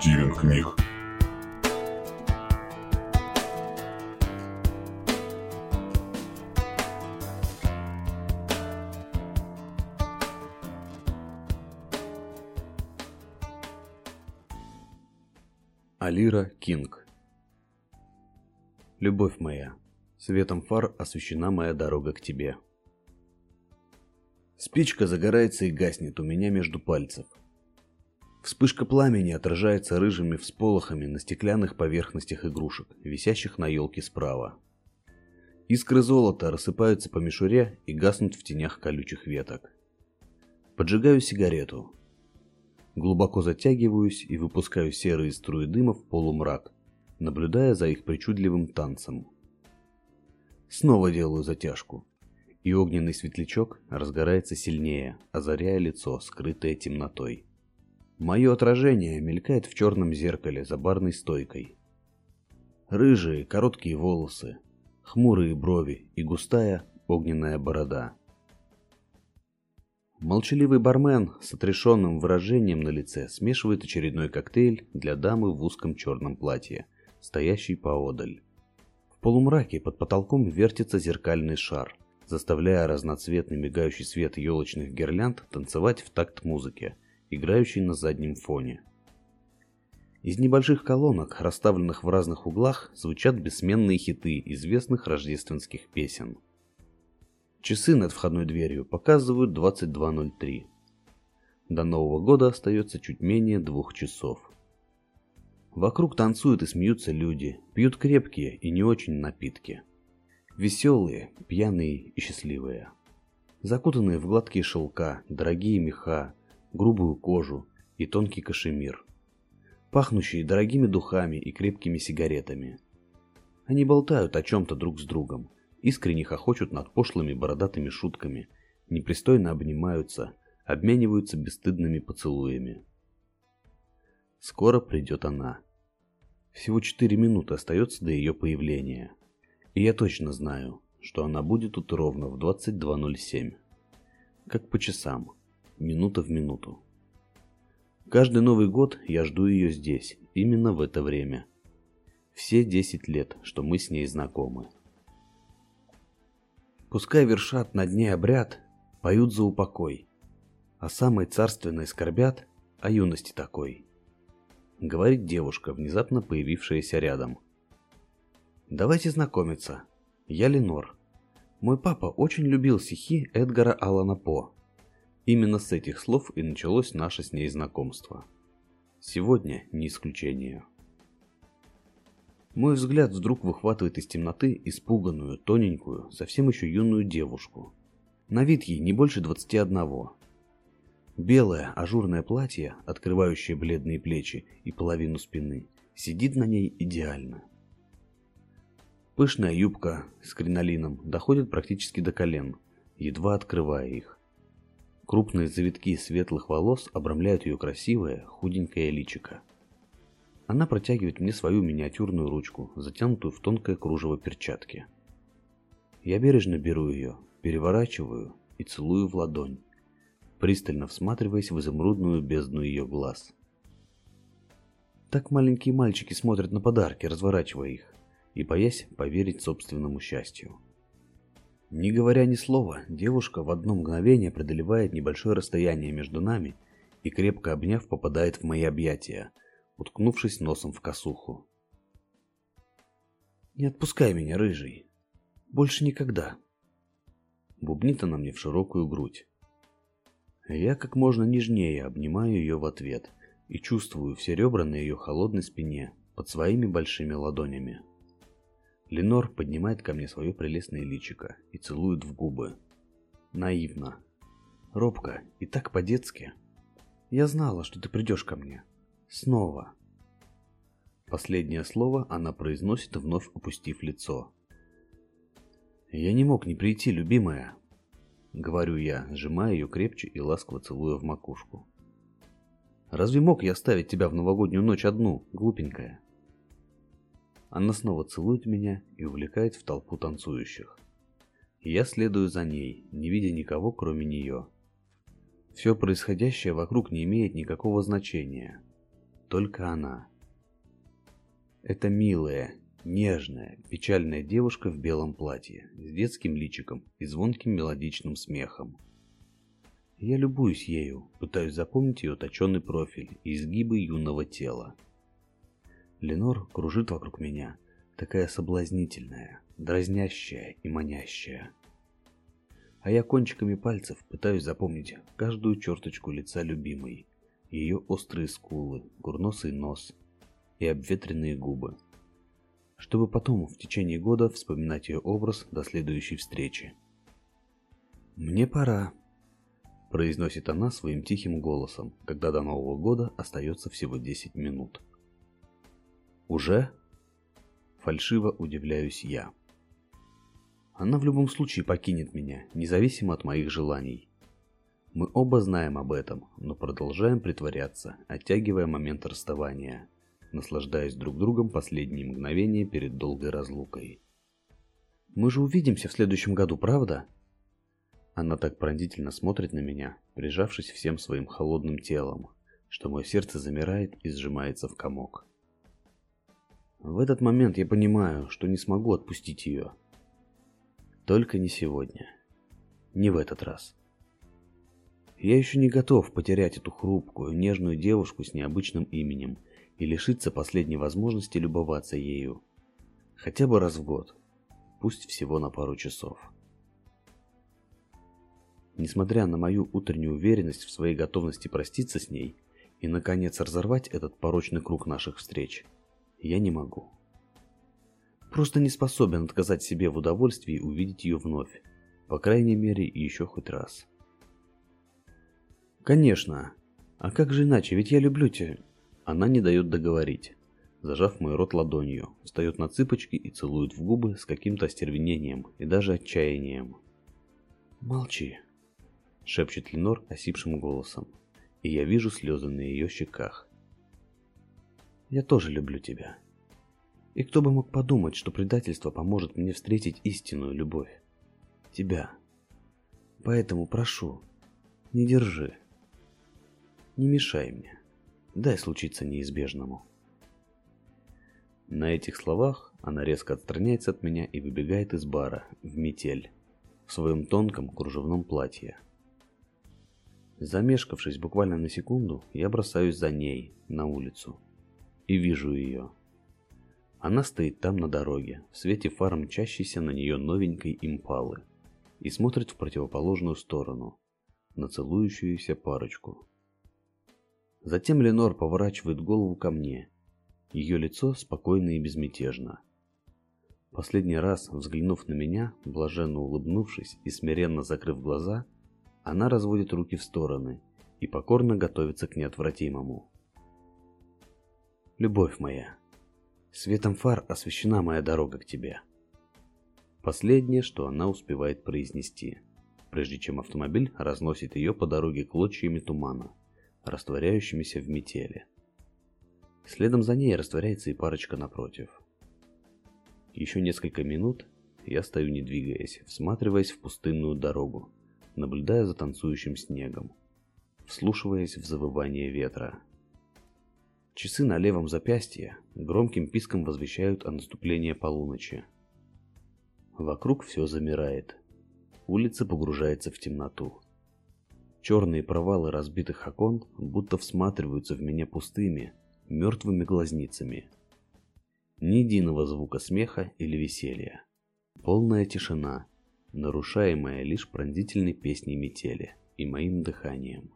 Стивен книг. Алира Кинг Любовь моя, светом фар освещена моя дорога к тебе. Спичка загорается и гаснет у меня между пальцев. Вспышка пламени отражается рыжими всполохами на стеклянных поверхностях игрушек, висящих на елке справа. Искры золота рассыпаются по мишуре и гаснут в тенях колючих веток. Поджигаю сигарету. Глубоко затягиваюсь и выпускаю серые струи дыма в полумрак, наблюдая за их причудливым танцем. Снова делаю затяжку, и огненный светлячок разгорается сильнее, озаряя лицо, скрытое темнотой. Мое отражение мелькает в черном зеркале за барной стойкой. Рыжие, короткие волосы, хмурые брови и густая огненная борода. Молчаливый бармен с отрешенным выражением на лице смешивает очередной коктейль для дамы в узком черном платье, стоящей поодаль. В полумраке под потолком вертится зеркальный шар, заставляя разноцветный мигающий свет елочных гирлянд танцевать в такт музыке – играющий на заднем фоне. Из небольших колонок, расставленных в разных углах, звучат бессменные хиты известных рождественских песен. Часы над входной дверью показывают 22.03. До Нового года остается чуть менее двух часов. Вокруг танцуют и смеются люди, пьют крепкие и не очень напитки. Веселые, пьяные и счастливые. Закутанные в гладкие шелка, дорогие меха, грубую кожу и тонкий кашемир, пахнущие дорогими духами и крепкими сигаретами. Они болтают о чем-то друг с другом, искренне хохочут над пошлыми бородатыми шутками, непристойно обнимаются, обмениваются бесстыдными поцелуями. Скоро придет она. Всего четыре минуты остается до ее появления. И я точно знаю, что она будет тут ровно в 22.07. Как по часам минута в минуту. Каждый Новый год я жду ее здесь, именно в это время. Все 10 лет, что мы с ней знакомы. Пускай вершат над ней обряд, поют за упокой, а самой царственной скорбят о юности такой. Говорит девушка, внезапно появившаяся рядом. Давайте знакомиться. Я Ленор. Мой папа очень любил стихи Эдгара Аллана По. Именно с этих слов и началось наше с ней знакомство. Сегодня не исключение. Мой взгляд вдруг выхватывает из темноты испуганную, тоненькую, совсем еще юную девушку. На вид ей не больше 21. Белое ажурное платье, открывающее бледные плечи и половину спины, сидит на ней идеально. Пышная юбка с кринолином доходит практически до колен, едва открывая их. Крупные завитки светлых волос обрамляют ее красивое, худенькое личико. Она протягивает мне свою миниатюрную ручку, затянутую в тонкое кружево перчатки. Я бережно беру ее, переворачиваю и целую в ладонь, пристально всматриваясь в изумрудную бездну ее глаз. Так маленькие мальчики смотрят на подарки, разворачивая их, и боясь поверить собственному счастью. Не говоря ни слова, девушка в одно мгновение преодолевает небольшое расстояние между нами и, крепко обняв, попадает в мои объятия, уткнувшись носом в косуху. «Не отпускай меня, рыжий. Больше никогда». Бубнит она мне в широкую грудь. Я как можно нежнее обнимаю ее в ответ и чувствую все ребра на ее холодной спине под своими большими ладонями. Ленор поднимает ко мне свое прелестное личико и целует в губы. Наивно. Робко и так по-детски. Я знала, что ты придешь ко мне. Снова. Последнее слово она произносит, вновь опустив лицо. «Я не мог не прийти, любимая», — говорю я, сжимая ее крепче и ласково целуя в макушку. «Разве мог я оставить тебя в новогоднюю ночь одну, глупенькая?» Она снова целует меня и увлекает в толпу танцующих. Я следую за ней, не видя никого, кроме нее. Все происходящее вокруг не имеет никакого значения. только она. Это милая, нежная, печальная девушка в белом платье, с детским личиком и звонким мелодичным смехом. Я любуюсь ею, пытаюсь запомнить ее точенный профиль и изгибы юного тела. Ленор кружит вокруг меня, такая соблазнительная, дразнящая и манящая. А я кончиками пальцев пытаюсь запомнить каждую черточку лица любимой, ее острые скулы, курносый нос и обветренные губы, чтобы потом в течение года вспоминать ее образ до следующей встречи. «Мне пора», – произносит она своим тихим голосом, когда до Нового года остается всего 10 минут. «Уже?» Фальшиво удивляюсь я. Она в любом случае покинет меня, независимо от моих желаний. Мы оба знаем об этом, но продолжаем притворяться, оттягивая момент расставания, наслаждаясь друг другом последние мгновения перед долгой разлукой. «Мы же увидимся в следующем году, правда?» Она так пронзительно смотрит на меня, прижавшись всем своим холодным телом, что мое сердце замирает и сжимается в комок. В этот момент я понимаю, что не смогу отпустить ее. Только не сегодня. Не в этот раз. Я еще не готов потерять эту хрупкую, нежную девушку с необычным именем и лишиться последней возможности любоваться ею. Хотя бы раз в год. Пусть всего на пару часов. Несмотря на мою утреннюю уверенность в своей готовности проститься с ней и, наконец, разорвать этот порочный круг наших встреч – я не могу. Просто не способен отказать себе в удовольствии увидеть ее вновь. По крайней мере, еще хоть раз. Конечно. А как же иначе? Ведь я люблю тебя. Она не дает договорить. Зажав мой рот ладонью, встает на цыпочки и целует в губы с каким-то остервенением и даже отчаянием. «Молчи», — шепчет Ленор осипшим голосом, и я вижу слезы на ее щеках. Я тоже люблю тебя. И кто бы мог подумать, что предательство поможет мне встретить истинную любовь? Тебя. Поэтому прошу, не держи. Не мешай мне. Дай случиться неизбежному. На этих словах она резко отстраняется от меня и выбегает из бара в метель в своем тонком кружевном платье. Замешкавшись буквально на секунду, я бросаюсь за ней на улицу и вижу ее. Она стоит там на дороге, в свете фар мчащейся на нее новенькой импалы, и смотрит в противоположную сторону, на целующуюся парочку. Затем Ленор поворачивает голову ко мне. Ее лицо спокойно и безмятежно. Последний раз, взглянув на меня, блаженно улыбнувшись и смиренно закрыв глаза, она разводит руки в стороны и покорно готовится к неотвратимому. Любовь моя, светом фар освещена моя дорога к тебе. Последнее, что она успевает произнести, прежде чем автомобиль разносит ее по дороге клочьями тумана, растворяющимися в метели. Следом за ней растворяется и парочка напротив. Еще несколько минут я стою не двигаясь, всматриваясь в пустынную дорогу, наблюдая за танцующим снегом, вслушиваясь в завывание ветра. Часы на левом запястье громким писком возвещают о наступлении полуночи. Вокруг все замирает. Улица погружается в темноту. Черные провалы разбитых окон будто всматриваются в меня пустыми, мертвыми глазницами. Ни единого звука смеха или веселья. Полная тишина, нарушаемая лишь пронзительной песней метели и моим дыханием.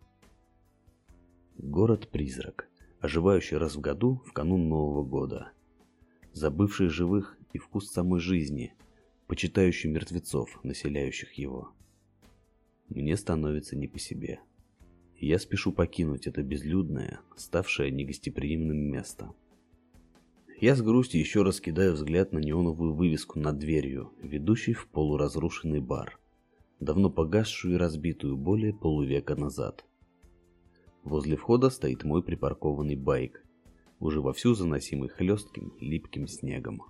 Город-призрак оживающий раз в году в канун Нового года, забывший живых и вкус самой жизни, почитающий мертвецов, населяющих его. Мне становится не по себе. я спешу покинуть это безлюдное, ставшее негостеприимным место. Я с грустью еще раз кидаю взгляд на неоновую вывеску над дверью, ведущей в полуразрушенный бар, давно погасшую и разбитую более полувека назад – Возле входа стоит мой припаркованный байк, уже вовсю заносимый хлестким, липким снегом.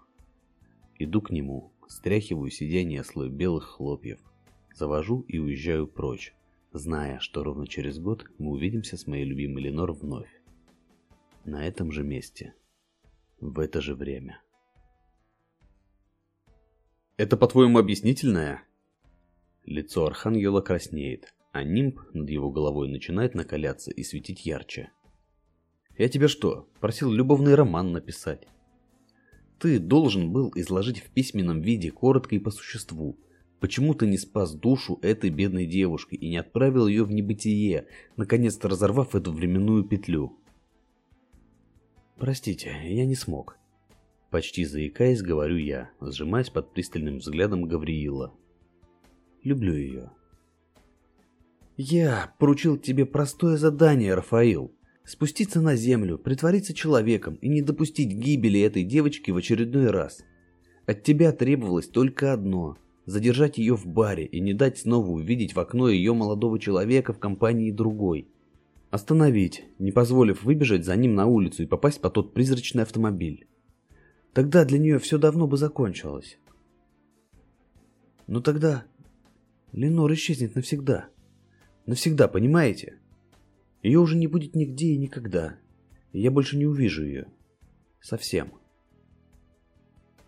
Иду к нему, стряхиваю сиденье слой белых хлопьев, завожу и уезжаю прочь, зная, что ровно через год мы увидимся с моей любимой Ленор вновь. На этом же месте. В это же время. Это, по-твоему, объяснительное? Лицо Архангела краснеет, а нимб над его головой начинает накаляться и светить ярче. Я тебе что, просил любовный роман написать? Ты должен был изложить в письменном виде коротко и по существу, почему ты не спас душу этой бедной девушки и не отправил ее в небытие, наконец-то разорвав эту временную петлю. Простите, я не смог. Почти заикаясь, говорю я, сжимаясь под пристальным взглядом Гавриила. Люблю ее. Я поручил тебе простое задание, Рафаил спуститься на землю, притвориться человеком и не допустить гибели этой девочки в очередной раз. От тебя требовалось только одно – задержать ее в баре и не дать снова увидеть в окно ее молодого человека в компании другой. Остановить, не позволив выбежать за ним на улицу и попасть под тот призрачный автомобиль. Тогда для нее все давно бы закончилось. Но тогда Ленор исчезнет навсегда. Навсегда, понимаете? Ее уже не будет нигде и никогда. И я больше не увижу ее. Совсем.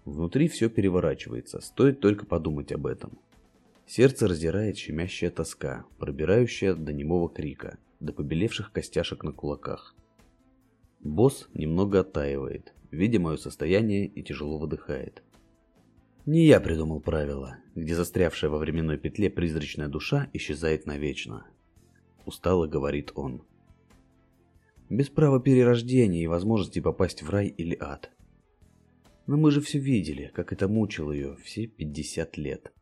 Внутри все переворачивается, стоит только подумать об этом. Сердце раздирает щемящая тоска, пробирающая до немого крика, до побелевших костяшек на кулаках. Босс немного оттаивает, видя мое состояние и тяжело выдыхает. Не я придумал правила, где застрявшая во временной петле призрачная душа исчезает навечно устало говорит он. Без права перерождения и возможности попасть в рай или ад. Но мы же все видели, как это мучило ее все 50 лет.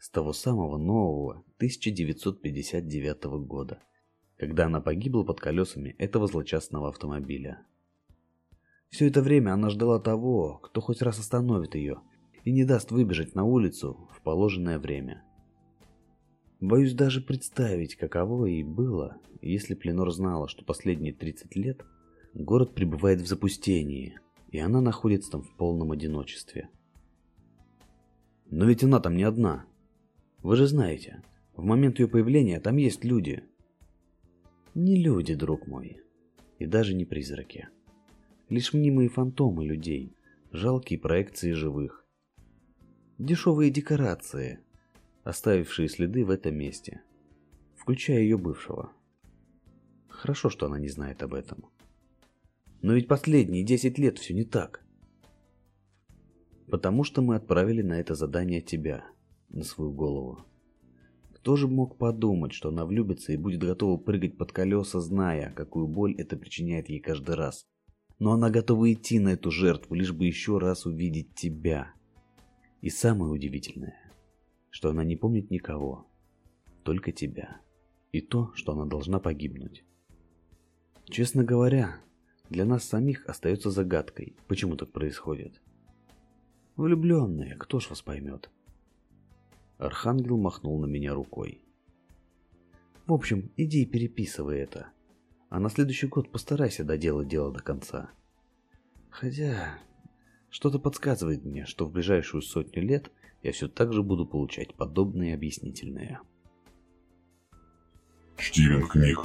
С того самого нового 1959 года, когда она погибла под колесами этого злочастного автомобиля. Все это время она ждала того, кто хоть раз остановит ее и не даст выбежать на улицу в положенное время. Боюсь даже представить, каково ей было, если Пленор знала, что последние 30 лет город пребывает в запустении, и она находится там в полном одиночестве. Но ведь она там не одна. Вы же знаете, в момент ее появления там есть люди. Не люди, друг мой, и даже не призраки. Лишь мнимые фантомы людей, жалкие проекции живых. Дешевые декорации – оставившие следы в этом месте, включая ее бывшего. Хорошо, что она не знает об этом. Но ведь последние 10 лет все не так. Потому что мы отправили на это задание тебя, на свою голову. Кто же мог подумать, что она влюбится и будет готова прыгать под колеса, зная, какую боль это причиняет ей каждый раз. Но она готова идти на эту жертву, лишь бы еще раз увидеть тебя. И самое удивительное, что она не помнит никого, только тебя, и то, что она должна погибнуть. Честно говоря, для нас самих остается загадкой, почему так происходит. Влюбленные, кто ж вас поймет? Архангел махнул на меня рукой. В общем, иди и переписывай это. А на следующий год постарайся доделать дело до конца. Хотя, что-то подсказывает мне, что в ближайшую сотню лет я все так же буду получать подобные объяснительные. Чтимых книг